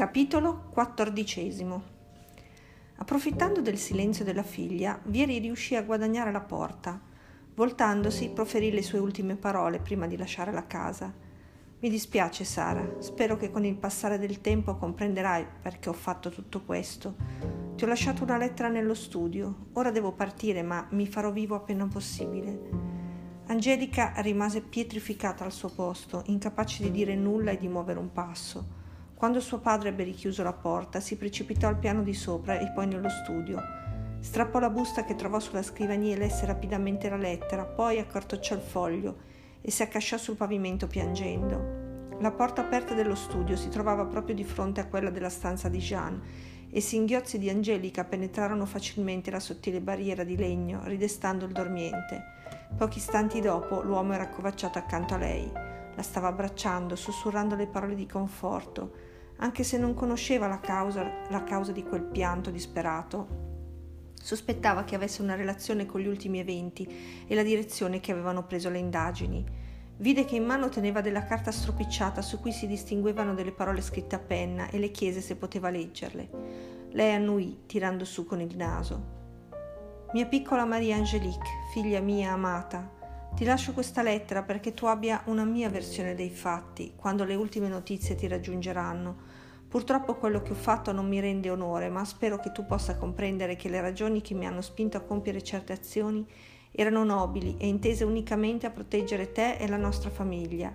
Capitolo XIV Approfittando del silenzio della figlia, Vieri riuscì a guadagnare la porta. Voltandosi, proferì le sue ultime parole prima di lasciare la casa. Mi dispiace, Sara. Spero che con il passare del tempo comprenderai perché ho fatto tutto questo. Ti ho lasciato una lettera nello studio. Ora devo partire, ma mi farò vivo appena possibile. Angelica rimase pietrificata al suo posto, incapace di dire nulla e di muovere un passo. Quando suo padre ebbe richiuso la porta, si precipitò al piano di sopra e poi nello studio. Strappò la busta che trovò sulla scrivania e lesse rapidamente la lettera, poi accartocciò il foglio e si accasciò sul pavimento piangendo. La porta aperta dello studio si trovava proprio di fronte a quella della stanza di Jean e singhiozzi di Angelica penetrarono facilmente la sottile barriera di legno, ridestando il dormiente. Pochi istanti dopo l'uomo era accovacciato accanto a lei. La stava abbracciando, sussurrando le parole di conforto anche se non conosceva la causa, la causa di quel pianto disperato. Sospettava che avesse una relazione con gli ultimi eventi e la direzione che avevano preso le indagini. Vide che in mano teneva della carta stropicciata su cui si distinguevano delle parole scritte a penna e le chiese se poteva leggerle. Lei annuì, tirando su con il naso. Mia piccola Maria Angelique, figlia mia amata, ti lascio questa lettera perché tu abbia una mia versione dei fatti quando le ultime notizie ti raggiungeranno. Purtroppo quello che ho fatto non mi rende onore, ma spero che tu possa comprendere che le ragioni che mi hanno spinto a compiere certe azioni erano nobili e intese unicamente a proteggere te e la nostra famiglia.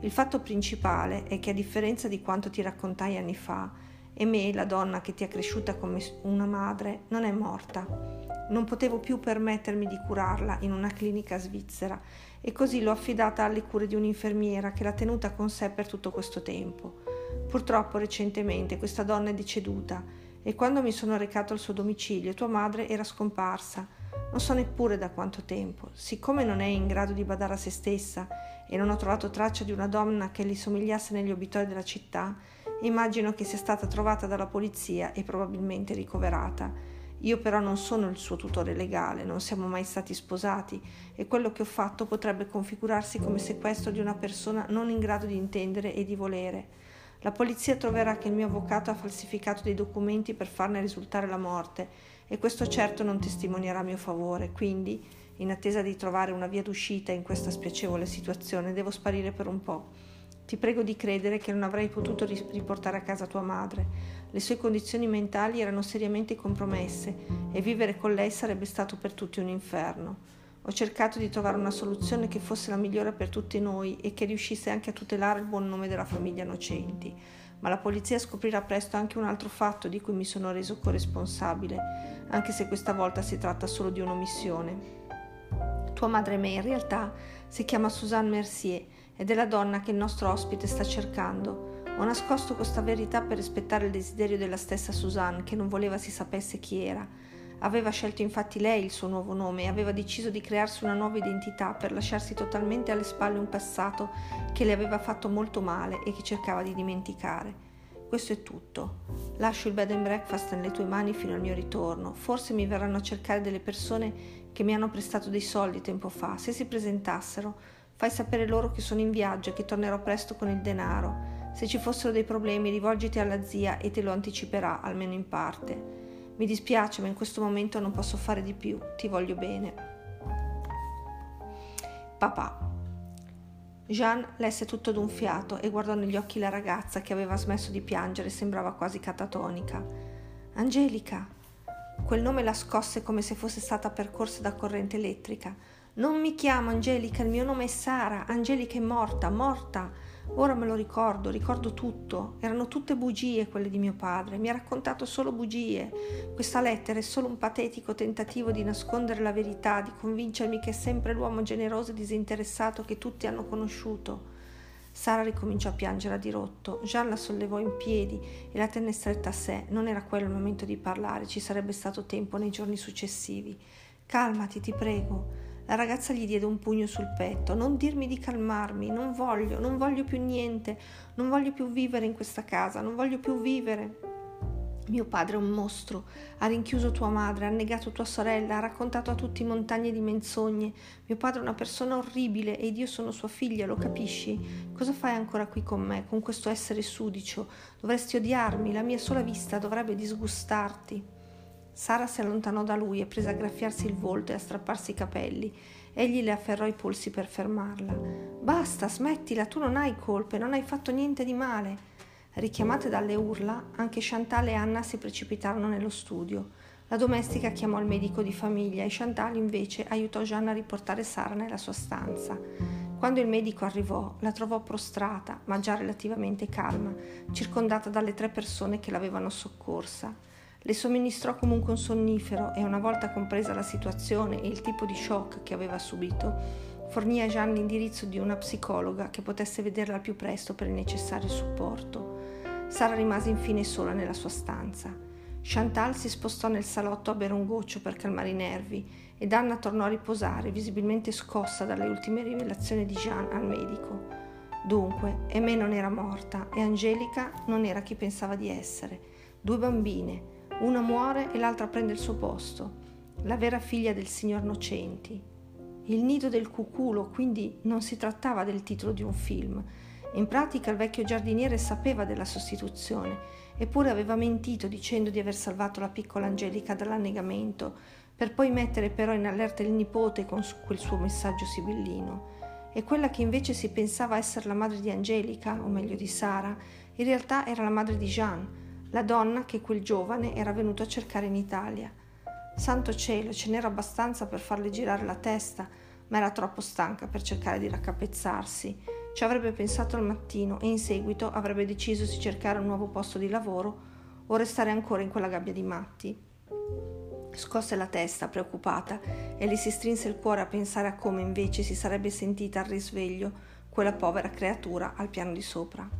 Il fatto principale è che a differenza di quanto ti raccontai anni fa, e me, la donna che ti ha cresciuta come una madre, non è morta. Non potevo più permettermi di curarla in una clinica svizzera e così l'ho affidata alle cure di un'infermiera che l'ha tenuta con sé per tutto questo tempo. Purtroppo recentemente questa donna è deceduta e quando mi sono recato al suo domicilio tua madre era scomparsa. Non so neppure da quanto tempo. Siccome non è in grado di badare a se stessa e non ho trovato traccia di una donna che gli somigliasse negli obitori della città, immagino che sia stata trovata dalla polizia e probabilmente ricoverata. Io però non sono il suo tutore legale, non siamo mai stati sposati e quello che ho fatto potrebbe configurarsi come sequestro di una persona non in grado di intendere e di volere. La polizia troverà che il mio avvocato ha falsificato dei documenti per farne risultare la morte e questo certo non testimonierà a mio favore, quindi, in attesa di trovare una via d'uscita in questa spiacevole situazione, devo sparire per un po'. Ti prego di credere che non avrei potuto riportare a casa tua madre. Le sue condizioni mentali erano seriamente compromesse e vivere con lei sarebbe stato per tutti un inferno. Ho cercato di trovare una soluzione che fosse la migliore per tutti noi e che riuscisse anche a tutelare il buon nome della famiglia Nocenti. Ma la polizia scoprirà presto anche un altro fatto di cui mi sono reso corresponsabile, anche se questa volta si tratta solo di un'omissione. Tua madre me in realtà si chiama Suzanne Mercier ed è la donna che il nostro ospite sta cercando. Ho nascosto questa verità per rispettare il desiderio della stessa Suzanne, che non voleva si sapesse chi era. Aveva scelto infatti lei il suo nuovo nome e aveva deciso di crearsi una nuova identità per lasciarsi totalmente alle spalle un passato che le aveva fatto molto male e che cercava di dimenticare. Questo è tutto. Lascio il bed and breakfast nelle tue mani fino al mio ritorno. Forse mi verranno a cercare delle persone che mi hanno prestato dei soldi tempo fa. Se si presentassero, Fai sapere loro che sono in viaggio e che tornerò presto con il denaro. Se ci fossero dei problemi, rivolgiti alla zia e te lo anticiperà, almeno in parte. Mi dispiace, ma in questo momento non posso fare di più. Ti voglio bene. Papà. Jean lesse tutto d'un fiato e guardò negli occhi la ragazza che aveva smesso di piangere e sembrava quasi catatonica. Angelica. Quel nome la scosse come se fosse stata percorsa da corrente elettrica. Non mi chiamo Angelica, il mio nome è Sara. Angelica è morta, morta. Ora me lo ricordo, ricordo tutto. Erano tutte bugie quelle di mio padre. Mi ha raccontato solo bugie. Questa lettera è solo un patetico tentativo di nascondere la verità, di convincermi che è sempre l'uomo generoso e disinteressato che tutti hanno conosciuto. Sara ricominciò a piangere a dirotto. Jean la sollevò in piedi e la tenne stretta a sé. Non era quello il momento di parlare, ci sarebbe stato tempo nei giorni successivi. Calmati, ti prego. La ragazza gli diede un pugno sul petto. Non dirmi di calmarmi, non voglio, non voglio più niente, non voglio più vivere in questa casa, non voglio più vivere. Mio padre è un mostro, ha rinchiuso tua madre, ha negato tua sorella, ha raccontato a tutti montagne di menzogne. Mio padre è una persona orribile ed io sono sua figlia, lo capisci? Cosa fai ancora qui con me, con questo essere sudicio? Dovresti odiarmi, la mia sola vista dovrebbe disgustarti. Sara si allontanò da lui e prese a graffiarsi il volto e a strapparsi i capelli. Egli le afferrò i polsi per fermarla. Basta, smettila, tu non hai colpe, non hai fatto niente di male. Richiamate dalle urla, anche Chantal e Anna si precipitarono nello studio. La domestica chiamò il medico di famiglia e Chantal invece aiutò Jeanne a riportare Sara nella sua stanza. Quando il medico arrivò, la trovò prostrata, ma già relativamente calma, circondata dalle tre persone che l'avevano soccorsa. Le somministrò comunque un sonnifero e una volta compresa la situazione e il tipo di shock che aveva subito, fornì a Jeanne l'indirizzo di una psicologa che potesse vederla al più presto per il necessario supporto. Sara rimase infine sola nella sua stanza. Chantal si spostò nel salotto a bere un goccio per calmare i nervi ed Anna tornò a riposare, visibilmente scossa dalle ultime rivelazioni di Jean al medico. Dunque, Aimée non era morta e Angelica non era chi pensava di essere. Due bambine, una muore e l'altra prende il suo posto, la vera figlia del signor Nocenti. Il nido del cuculo, quindi non si trattava del titolo di un film, in pratica il vecchio giardiniere sapeva della sostituzione, eppure aveva mentito dicendo di aver salvato la piccola Angelica dall'annegamento, per poi mettere però in allerta il nipote con quel suo messaggio sibillino. E quella che invece si pensava essere la madre di Angelica, o meglio di Sara, in realtà era la madre di Jean, la donna che quel giovane era venuto a cercare in Italia. Santo cielo, ce n'era abbastanza per farle girare la testa, ma era troppo stanca per cercare di raccapezzarsi ci avrebbe pensato al mattino e in seguito avrebbe deciso se cercare un nuovo posto di lavoro o restare ancora in quella gabbia di matti. Scosse la testa, preoccupata, e le si strinse il cuore a pensare a come invece si sarebbe sentita al risveglio quella povera creatura al piano di sopra.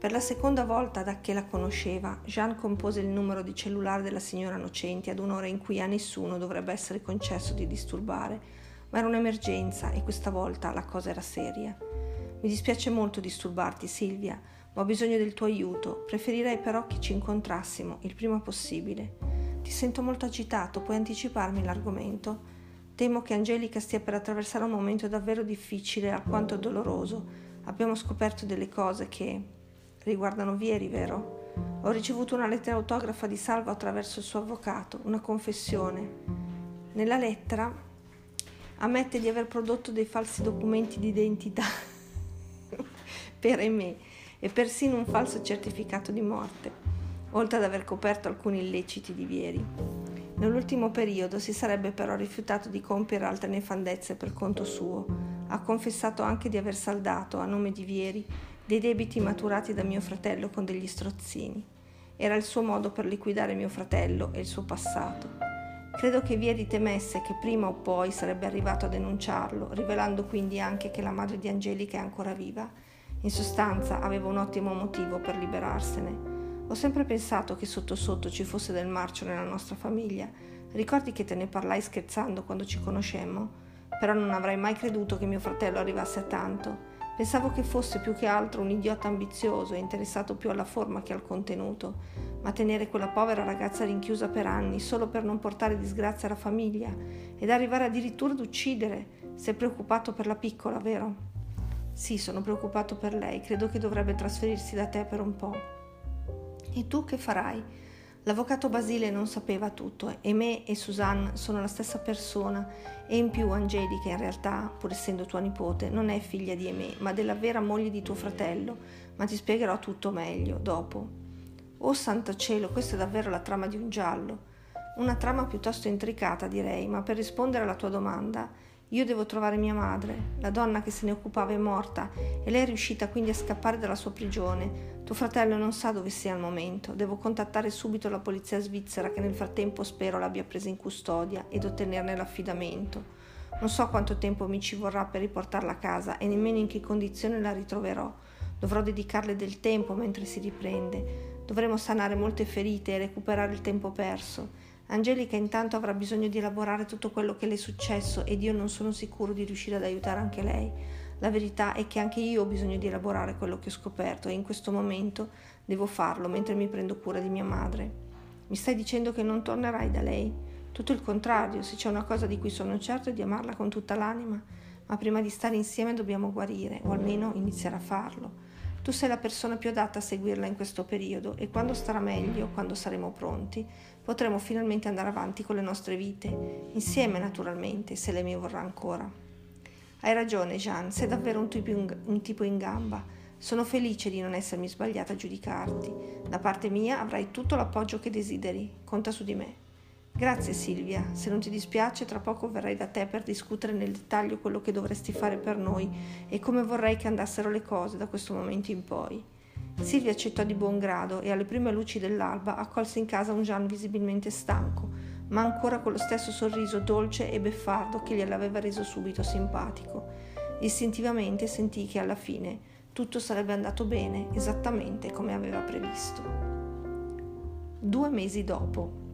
Per la seconda volta da che la conosceva, Jean compose il numero di cellulare della signora Nocenti ad un'ora in cui a nessuno dovrebbe essere concesso di disturbare ma era un'emergenza e questa volta la cosa era seria. Mi dispiace molto disturbarti, Silvia, ma ho bisogno del tuo aiuto. Preferirei però che ci incontrassimo il prima possibile. Ti sento molto agitato, puoi anticiparmi l'argomento? Temo che Angelica stia per attraversare un momento davvero difficile, alquanto doloroso. Abbiamo scoperto delle cose che riguardano Vieri, vero? Ho ricevuto una lettera autografa di Salvo attraverso il suo avvocato, una confessione. Nella lettera ammette di aver prodotto dei falsi documenti di identità per me e persino un falso certificato di morte, oltre ad aver coperto alcuni illeciti di Vieri. Nell'ultimo periodo si sarebbe però rifiutato di compiere altre nefandezze per conto suo. Ha confessato anche di aver saldato, a nome di Vieri, dei debiti maturati da mio fratello con degli strozzini. Era il suo modo per liquidare mio fratello e il suo passato. Credo che Vieri temesse che prima o poi sarebbe arrivato a denunciarlo, rivelando quindi anche che la madre di Angelica è ancora viva. In sostanza aveva un ottimo motivo per liberarsene. Ho sempre pensato che sotto sotto ci fosse del marcio nella nostra famiglia. Ricordi che te ne parlai scherzando quando ci conoscemmo? Però non avrei mai creduto che mio fratello arrivasse a tanto. Pensavo che fosse più che altro un idiota ambizioso e interessato più alla forma che al contenuto, ma tenere quella povera ragazza rinchiusa per anni solo per non portare disgrazia alla famiglia ed arrivare addirittura ad uccidere, sei preoccupato per la piccola, vero? Sì, sono preoccupato per lei, credo che dovrebbe trasferirsi da te per un po'. E tu che farai? L'avvocato Basile non sapeva tutto e me e Suzanne sono la stessa persona e in più Angelica in realtà, pur essendo tua nipote, non è figlia di Emè, ma della vera moglie di tuo fratello, ma ti spiegherò tutto meglio dopo. Oh santo cielo, questa è davvero la trama di un giallo. Una trama piuttosto intricata, direi, ma per rispondere alla tua domanda, io devo trovare mia madre, la donna che se ne occupava è morta e lei è riuscita quindi a scappare dalla sua prigione. Tuo fratello non sa dove sia al momento. Devo contattare subito la polizia svizzera che nel frattempo spero l'abbia presa in custodia ed ottenerne l'affidamento. Non so quanto tempo mi ci vorrà per riportarla a casa e nemmeno in che condizione la ritroverò. Dovrò dedicarle del tempo mentre si riprende. Dovremo sanare molte ferite e recuperare il tempo perso. Angelica intanto avrà bisogno di elaborare tutto quello che le è successo ed io non sono sicuro di riuscire ad aiutare anche lei. La verità è che anche io ho bisogno di elaborare quello che ho scoperto e in questo momento devo farlo mentre mi prendo cura di mia madre. Mi stai dicendo che non tornerai da lei? Tutto il contrario, se c'è una cosa di cui sono certo è di amarla con tutta l'anima, ma prima di stare insieme dobbiamo guarire, o almeno iniziare a farlo. Tu sei la persona più adatta a seguirla in questo periodo e quando starà meglio, quando saremo pronti, potremo finalmente andare avanti con le nostre vite, insieme naturalmente, se lei mi vorrà ancora. Hai ragione, Jean, sei davvero un tipo, in, un tipo in gamba. Sono felice di non essermi sbagliata a giudicarti. Da parte mia avrai tutto l'appoggio che desideri. Conta su di me. Grazie Silvia, se non ti dispiace tra poco verrai da te per discutere nel dettaglio quello che dovresti fare per noi e come vorrei che andassero le cose da questo momento in poi. Silvia accettò di buon grado e alle prime luci dell'alba accolse in casa un Gian visibilmente stanco, ma ancora con lo stesso sorriso dolce e beffardo che gliel'aveva reso subito simpatico. Istintivamente sentì che alla fine tutto sarebbe andato bene esattamente come aveva previsto. Due mesi dopo.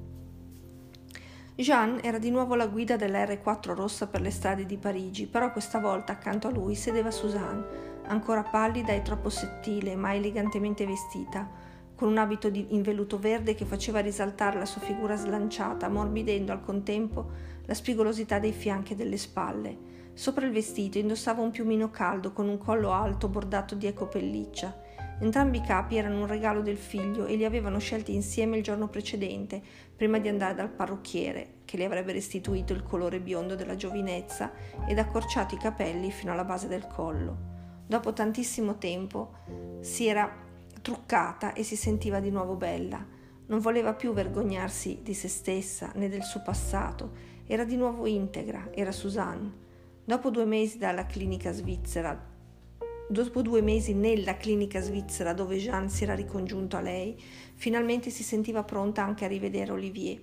Jean era di nuovo alla guida della R4 rossa per le strade di Parigi, però questa volta accanto a lui sedeva Suzanne, ancora pallida e troppo sottile, ma elegantemente vestita, con un abito in velluto verde che faceva risaltare la sua figura slanciata, morbidendo al contempo la spigolosità dei fianchi e delle spalle. Sopra il vestito indossava un piumino caldo con un collo alto bordato di eco pelliccia Entrambi i capi erano un regalo del figlio e li avevano scelti insieme il giorno precedente, prima di andare dal parrucchiere, che le avrebbe restituito il colore biondo della giovinezza ed accorciato i capelli fino alla base del collo. Dopo tantissimo tempo si era truccata e si sentiva di nuovo bella. Non voleva più vergognarsi di se stessa né del suo passato. Era di nuovo integra, era Suzanne. Dopo due mesi dalla clinica svizzera Dopo due mesi nella clinica svizzera dove Jean si era ricongiunto a lei, finalmente si sentiva pronta anche a rivedere Olivier.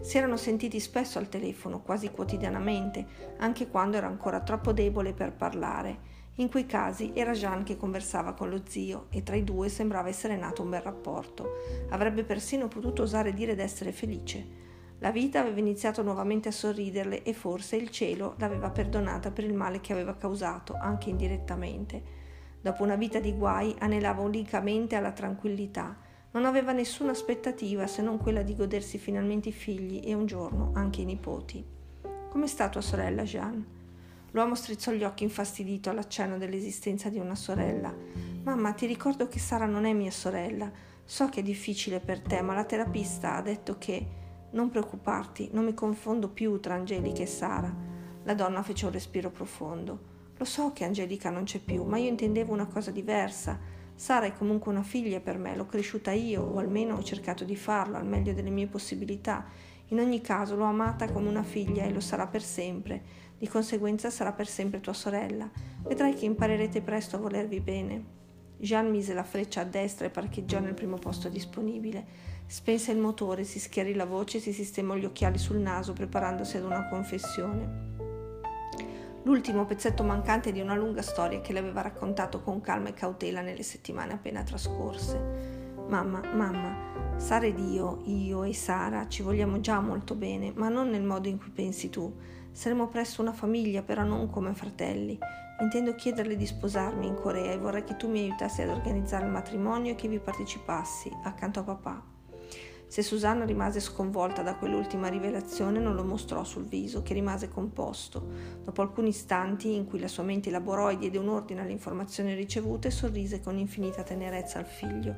Si erano sentiti spesso al telefono, quasi quotidianamente, anche quando era ancora troppo debole per parlare. In quei casi era Jean che conversava con lo zio e tra i due sembrava essere nato un bel rapporto. Avrebbe persino potuto osare dire d'essere felice. La vita aveva iniziato nuovamente a sorriderle e forse il cielo l'aveva perdonata per il male che aveva causato, anche indirettamente. Dopo una vita di guai anelava unicamente alla tranquillità. Non aveva nessuna aspettativa se non quella di godersi finalmente i figli e un giorno anche i nipoti. Come sta tua sorella, Jeanne? L'uomo strizzò gli occhi infastidito all'accenno dell'esistenza di una sorella. Mamma, ti ricordo che Sara non è mia sorella. So che è difficile per te, ma la terapista ha detto che... Non preoccuparti, non mi confondo più tra Angelica e Sara. La donna fece un respiro profondo. Lo so che Angelica non c'è più, ma io intendevo una cosa diversa. Sara è comunque una figlia per me, l'ho cresciuta io, o almeno ho cercato di farlo al meglio delle mie possibilità. In ogni caso l'ho amata come una figlia e lo sarà per sempre. Di conseguenza sarà per sempre tua sorella. Vedrai che imparerete presto a volervi bene. Jean mise la freccia a destra e parcheggiò nel primo posto disponibile. Spense il motore, si schiarì la voce e si sistemò gli occhiali sul naso preparandosi ad una confessione l'ultimo pezzetto mancante di una lunga storia che le aveva raccontato con calma e cautela nelle settimane appena trascorse. Mamma, mamma, Sara ed io, io e Sara, ci vogliamo già molto bene, ma non nel modo in cui pensi tu. Saremo presto una famiglia, però non come fratelli. Intendo chiederle di sposarmi in Corea e vorrei che tu mi aiutassi ad organizzare il matrimonio e che vi partecipassi, accanto a papà. Se Susanna rimase sconvolta da quell'ultima rivelazione, non lo mostrò sul viso, che rimase composto. Dopo alcuni istanti in cui la sua mente elaborò e diede un ordine alle informazioni ricevute, sorrise con infinita tenerezza al figlio.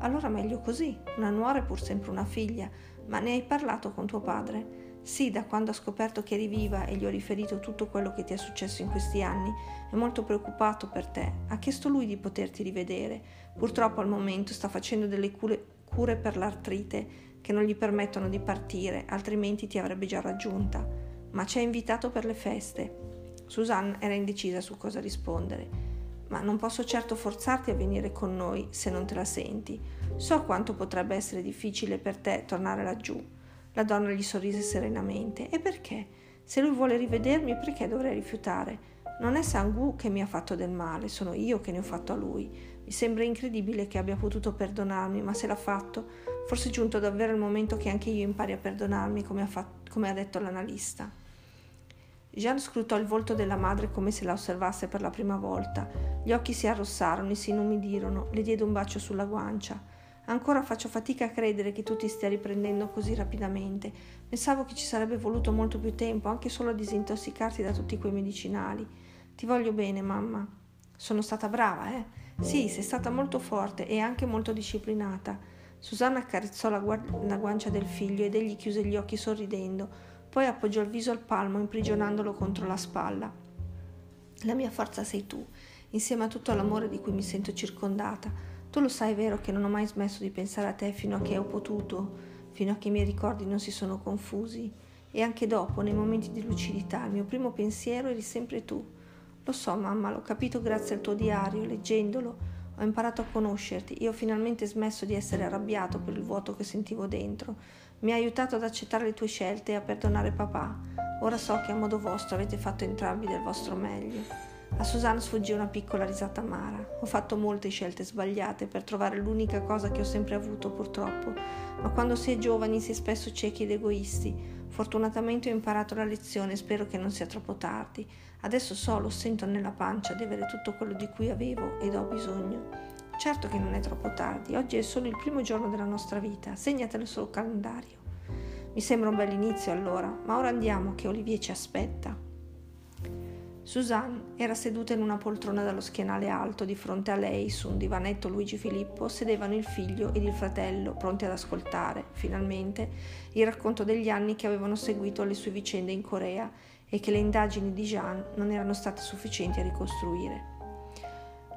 Allora meglio così, una nuora è pur sempre una figlia, ma ne hai parlato con tuo padre? Sì, da quando ha scoperto che eri viva e gli ho riferito tutto quello che ti è successo in questi anni, è molto preoccupato per te. Ha chiesto lui di poterti rivedere. Purtroppo al momento sta facendo delle cure per l'artrite che non gli permettono di partire, altrimenti ti avrebbe già raggiunta, ma ci ha invitato per le feste. Susanne era indecisa su cosa rispondere. Ma non posso certo forzarti a venire con noi se non te la senti. So quanto potrebbe essere difficile per te tornare laggiù. La donna gli sorrise serenamente. E perché? Se lui vuole rivedermi, perché dovrei rifiutare? Non è Sangu che mi ha fatto del male, sono io che ne ho fatto a lui. Mi sembra incredibile che abbia potuto perdonarmi, ma se l'ha fatto, forse è giunto davvero il momento che anche io impari a perdonarmi, come ha, fatto, come ha detto l'analista. Jean scrutò il volto della madre come se la osservasse per la prima volta. Gli occhi si arrossarono e si inumidirono. Le diede un bacio sulla guancia. Ancora faccio fatica a credere che tu ti stia riprendendo così rapidamente. Pensavo che ci sarebbe voluto molto più tempo, anche solo a disintossicarti da tutti quei medicinali. Ti voglio bene, mamma. Sono stata brava, eh? Sì, sei stata molto forte e anche molto disciplinata. Susanna accarezzò la, gu- la guancia del figlio ed egli chiuse gli occhi sorridendo poi appoggiò il viso al palmo, imprigionandolo contro la spalla. La mia forza sei tu, insieme a tutto l'amore di cui mi sento circondata. Tu lo sai, vero, che non ho mai smesso di pensare a te fino a che ho potuto, fino a che i miei ricordi non si sono confusi. E anche dopo, nei momenti di lucidità, il mio primo pensiero eri sempre tu. Lo so, mamma, l'ho capito grazie al tuo diario, leggendolo. Ho imparato a conoscerti e ho finalmente smesso di essere arrabbiato per il vuoto che sentivo dentro mi ha aiutato ad accettare le tue scelte e a perdonare papà. Ora so che a modo vostro avete fatto entrambi del vostro meglio. A Susanna sfuggì una piccola risata amara. Ho fatto molte scelte sbagliate per trovare l'unica cosa che ho sempre avuto, purtroppo, ma quando si è giovani si è spesso ciechi ed egoisti. Fortunatamente ho imparato la lezione e spero che non sia troppo tardi. Adesso so, lo sento nella pancia di avere tutto quello di cui avevo ed ho bisogno. Certo che non è troppo tardi, oggi è solo il primo giorno della nostra vita, segnatelo sul calendario. Mi sembra un bel inizio allora, ma ora andiamo che Olivier ci aspetta. Suzanne era seduta in una poltrona dallo schienale alto, di fronte a lei, su un divanetto Luigi Filippo, sedevano il figlio ed il fratello, pronti ad ascoltare, finalmente, il racconto degli anni che avevano seguito le sue vicende in Corea e che le indagini di Jean non erano state sufficienti a ricostruire.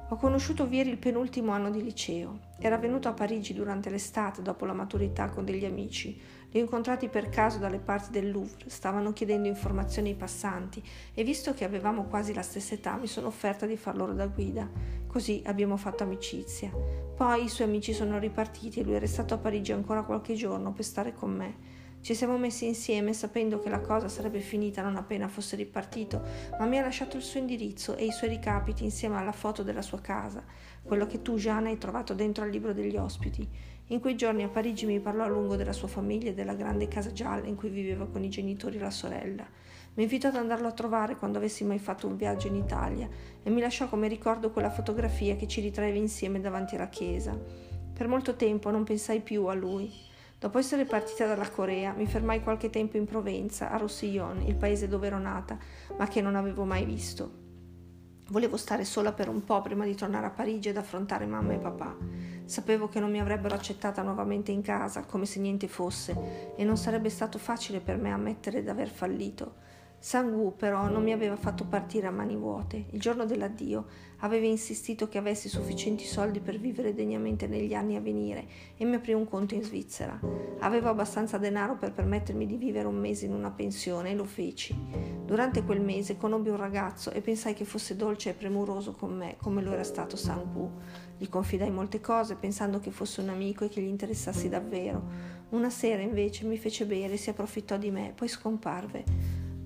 Ho conosciuto Vieri il penultimo anno di liceo. Era venuto a Parigi durante l'estate, dopo la maturità, con degli amici. Li ho incontrati per caso dalle parti del Louvre, stavano chiedendo informazioni ai passanti e visto che avevamo quasi la stessa età mi sono offerta di far loro da guida. Così abbiamo fatto amicizia. Poi i suoi amici sono ripartiti e lui è restato a Parigi ancora qualche giorno per stare con me. Ci siamo messi insieme sapendo che la cosa sarebbe finita non appena fosse ripartito, ma mi ha lasciato il suo indirizzo e i suoi ricapiti insieme alla foto della sua casa, quello che tu, Jeanne, hai trovato dentro al libro degli ospiti. In quei giorni a Parigi mi parlò a lungo della sua famiglia e della grande casa gialla in cui viveva con i genitori e la sorella. Mi invitò ad andarlo a trovare quando avessi mai fatto un viaggio in Italia e mi lasciò come ricordo quella fotografia che ci ritraeva insieme davanti alla chiesa. Per molto tempo non pensai più a lui. Dopo essere partita dalla Corea, mi fermai qualche tempo in Provenza, a Roussillon, il paese dove ero nata, ma che non avevo mai visto. Volevo stare sola per un po' prima di tornare a Parigi ed affrontare mamma e papà. Sapevo che non mi avrebbero accettata nuovamente in casa, come se niente fosse, e non sarebbe stato facile per me ammettere di aver fallito. Sang-woo però non mi aveva fatto partire a mani vuote. Il giorno dell'addio aveva insistito che avessi sufficienti soldi per vivere degnamente negli anni a venire e mi aprì un conto in Svizzera. Avevo abbastanza denaro per permettermi di vivere un mese in una pensione e lo feci. Durante quel mese conobbi un ragazzo e pensai che fosse dolce e premuroso con me, come lo era stato Sang-woo. Gli confidai molte cose pensando che fosse un amico e che gli interessassi davvero. Una sera invece mi fece bere, si approfittò di me, poi scomparve.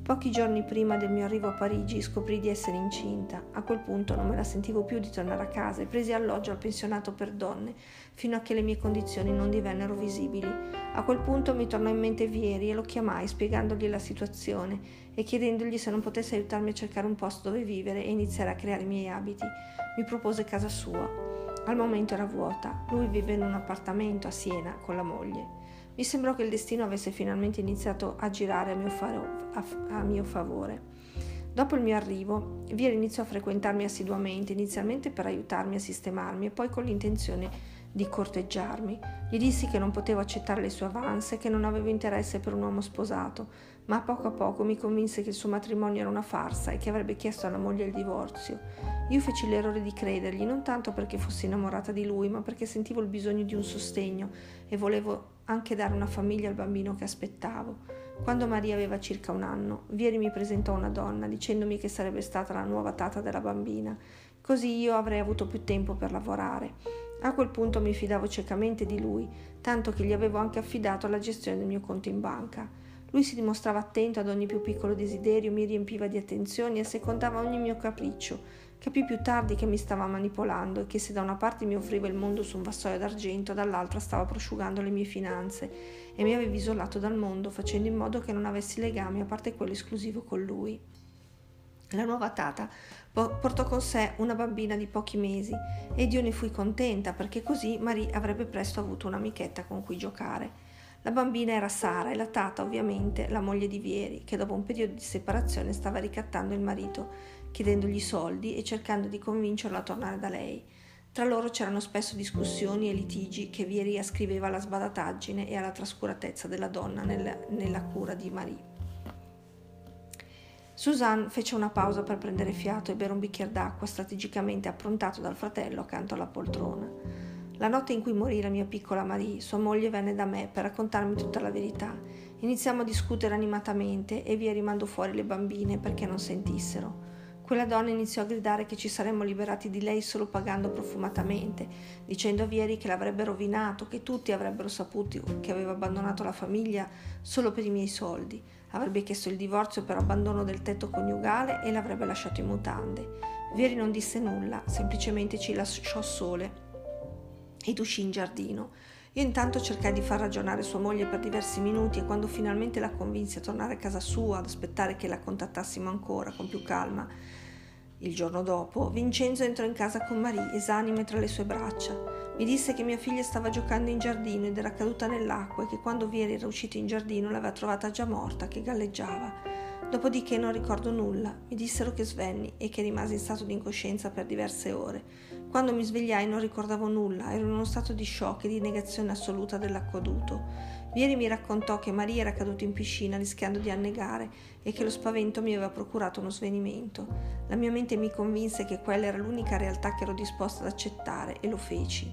Pochi giorni prima del mio arrivo a Parigi scoprì di essere incinta. A quel punto non me la sentivo più di tornare a casa e presi alloggio al pensionato per donne fino a che le mie condizioni non divennero visibili. A quel punto mi tornò in mente Vieri e lo chiamai spiegandogli la situazione e chiedendogli se non potesse aiutarmi a cercare un posto dove vivere e iniziare a creare i miei abiti. Mi propose casa sua. Al momento era vuota. Lui vive in un appartamento a Siena con la moglie. Mi sembrò che il destino avesse finalmente iniziato a girare a mio, faro, a, a mio favore. Dopo il mio arrivo, Viera iniziò a frequentarmi assiduamente, inizialmente per aiutarmi a sistemarmi e poi con l'intenzione di corteggiarmi. Gli dissi che non potevo accettare le sue avance, che non avevo interesse per un uomo sposato, ma a poco a poco mi convinse che il suo matrimonio era una farsa e che avrebbe chiesto alla moglie il divorzio. Io feci l'errore di credergli, non tanto perché fossi innamorata di lui, ma perché sentivo il bisogno di un sostegno e volevo anche dare una famiglia al bambino che aspettavo. Quando Maria aveva circa un anno, Vieri mi presentò una donna dicendomi che sarebbe stata la nuova tata della bambina, così io avrei avuto più tempo per lavorare. A quel punto mi fidavo ciecamente di lui, tanto che gli avevo anche affidato la gestione del mio conto in banca. Lui si dimostrava attento ad ogni più piccolo desiderio, mi riempiva di attenzioni e secondava ogni mio capriccio Capì più tardi che mi stava manipolando e che se da una parte mi offriva il mondo su un vassoio d'argento, dall'altra stava prosciugando le mie finanze e mi aveva isolato dal mondo, facendo in modo che non avessi legami a parte quello esclusivo con lui. La nuova tata portò con sé una bambina di pochi mesi ed io ne fui contenta perché così Marie avrebbe presto avuto un'amichetta con cui giocare. La bambina era Sara e la tata, ovviamente, la moglie di Vieri, che dopo un periodo di separazione stava ricattando il marito, chiedendogli soldi e cercando di convincerlo a tornare da lei. Tra loro c'erano spesso discussioni e litigi che Vieri ascriveva alla sbadataggine e alla trascuratezza della donna nel, nella cura di Marie. Suzanne fece una pausa per prendere fiato e bere un bicchiere d'acqua strategicamente approntato dal fratello accanto alla poltrona. La notte in cui morì la mia piccola Marie, sua moglie venne da me per raccontarmi tutta la verità. Iniziamo a discutere animatamente e via rimando fuori le bambine perché non sentissero. Quella donna iniziò a gridare che ci saremmo liberati di lei solo pagando profumatamente, dicendo a Vieri che l'avrebbe rovinato, che tutti avrebbero saputo che aveva abbandonato la famiglia solo per i miei soldi. Avrebbe chiesto il divorzio per abbandono del tetto coniugale e l'avrebbe lasciato in mutande. Vieri non disse nulla, semplicemente ci lasciò sole ed uscì in giardino. Io intanto cercai di far ragionare sua moglie per diversi minuti e quando finalmente la convinsi a tornare a casa sua, ad aspettare che la contattassimo ancora con più calma, il giorno dopo, Vincenzo entrò in casa con Marie, esanime tra le sue braccia. Mi disse che mia figlia stava giocando in giardino ed era caduta nell'acqua e che quando Vieri era uscito in giardino l'aveva trovata già morta, che galleggiava. Dopodiché non ricordo nulla. Mi dissero che svenni e che rimasi in stato di incoscienza per diverse ore. Quando mi svegliai non ricordavo nulla, ero in uno stato di shock e di negazione assoluta dell'accaduto. Vieri mi raccontò che Maria era caduta in piscina rischiando di annegare e che lo spavento mi aveva procurato uno svenimento. La mia mente mi convinse che quella era l'unica realtà che ero disposta ad accettare e lo feci.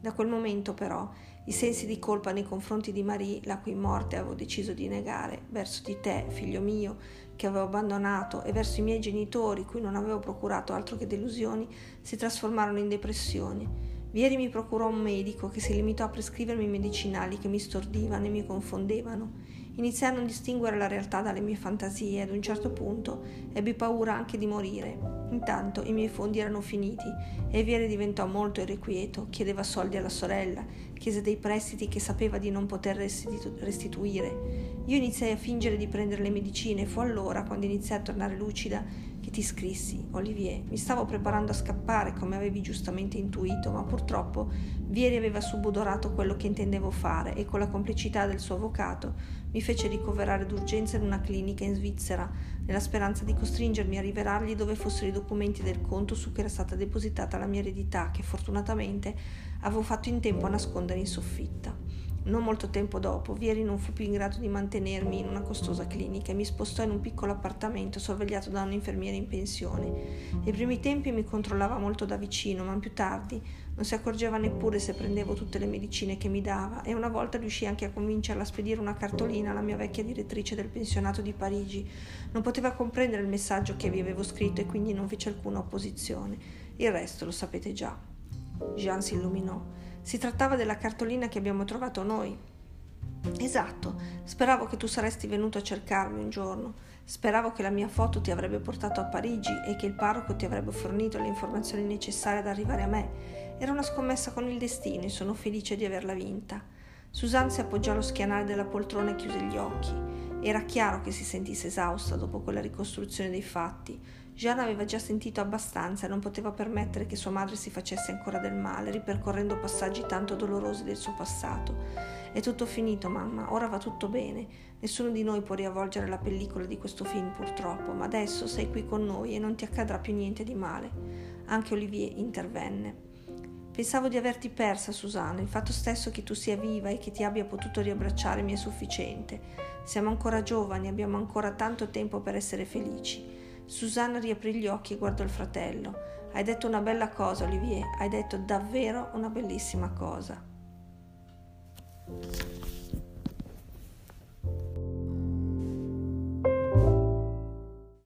Da quel momento però i sensi di colpa nei confronti di Marie, la cui morte avevo deciso di negare, verso di te, figlio mio, che avevo abbandonato, e verso i miei genitori, cui non avevo procurato altro che delusioni, si trasformarono in depressioni. Vieri mi procurò un medico che si limitò a prescrivermi medicinali che mi stordivano e mi confondevano. Iniziai a non distinguere la realtà dalle mie fantasie e ad un certo punto ebbi paura anche di morire. Intanto i miei fondi erano finiti e Vieri diventò molto irrequieto, chiedeva soldi alla sorella, chiese dei prestiti che sapeva di non poter restitu- restituire. Io iniziai a fingere di prendere le medicine e fu allora, quando iniziai a tornare lucida, che ti scrissi, Olivier. Mi stavo preparando a scappare, come avevi giustamente intuito, ma purtroppo Vieri aveva subodorato quello che intendevo fare e con la complicità del suo avvocato mi fece ricoverare d'urgenza in una clinica in Svizzera, nella speranza di costringermi a rivelargli dove fossero i documenti del conto su cui era stata depositata la mia eredità, che fortunatamente avevo fatto in tempo a nascondere in soffitta. Non molto tempo dopo, Vieri non fu più in grado di mantenermi in una costosa clinica e mi spostò in un piccolo appartamento sorvegliato da un infermiere in pensione. Nei primi tempi mi controllava molto da vicino, ma più tardi non si accorgeva neppure se prendevo tutte le medicine che mi dava e una volta riuscì anche a convincerla a spedire una cartolina alla mia vecchia direttrice del pensionato di Parigi. Non poteva comprendere il messaggio che vi avevo scritto e quindi non fece alcuna opposizione. Il resto lo sapete già. Jean si illuminò. Si trattava della cartolina che abbiamo trovato noi. Esatto, speravo che tu saresti venuto a cercarmi un giorno. Speravo che la mia foto ti avrebbe portato a Parigi e che il parroco ti avrebbe fornito le informazioni necessarie ad arrivare a me. Era una scommessa con il destino e sono felice di averla vinta. Susanne si appoggiò allo schienale della poltrona e chiuse gli occhi. Era chiaro che si sentisse esausta dopo quella ricostruzione dei fatti. Jeanne aveva già sentito abbastanza e non poteva permettere che sua madre si facesse ancora del male, ripercorrendo passaggi tanto dolorosi del suo passato. È tutto finito, mamma, ora va tutto bene. Nessuno di noi può riavvolgere la pellicola di questo film, purtroppo, ma adesso sei qui con noi e non ti accadrà più niente di male. Anche Olivier intervenne. Pensavo di averti persa, Susanna. Il fatto stesso che tu sia viva e che ti abbia potuto riabbracciare mi è sufficiente. Siamo ancora giovani, abbiamo ancora tanto tempo per essere felici. Susanna riaprì gli occhi e guardò il fratello. Hai detto una bella cosa, Olivier. Hai detto davvero una bellissima cosa.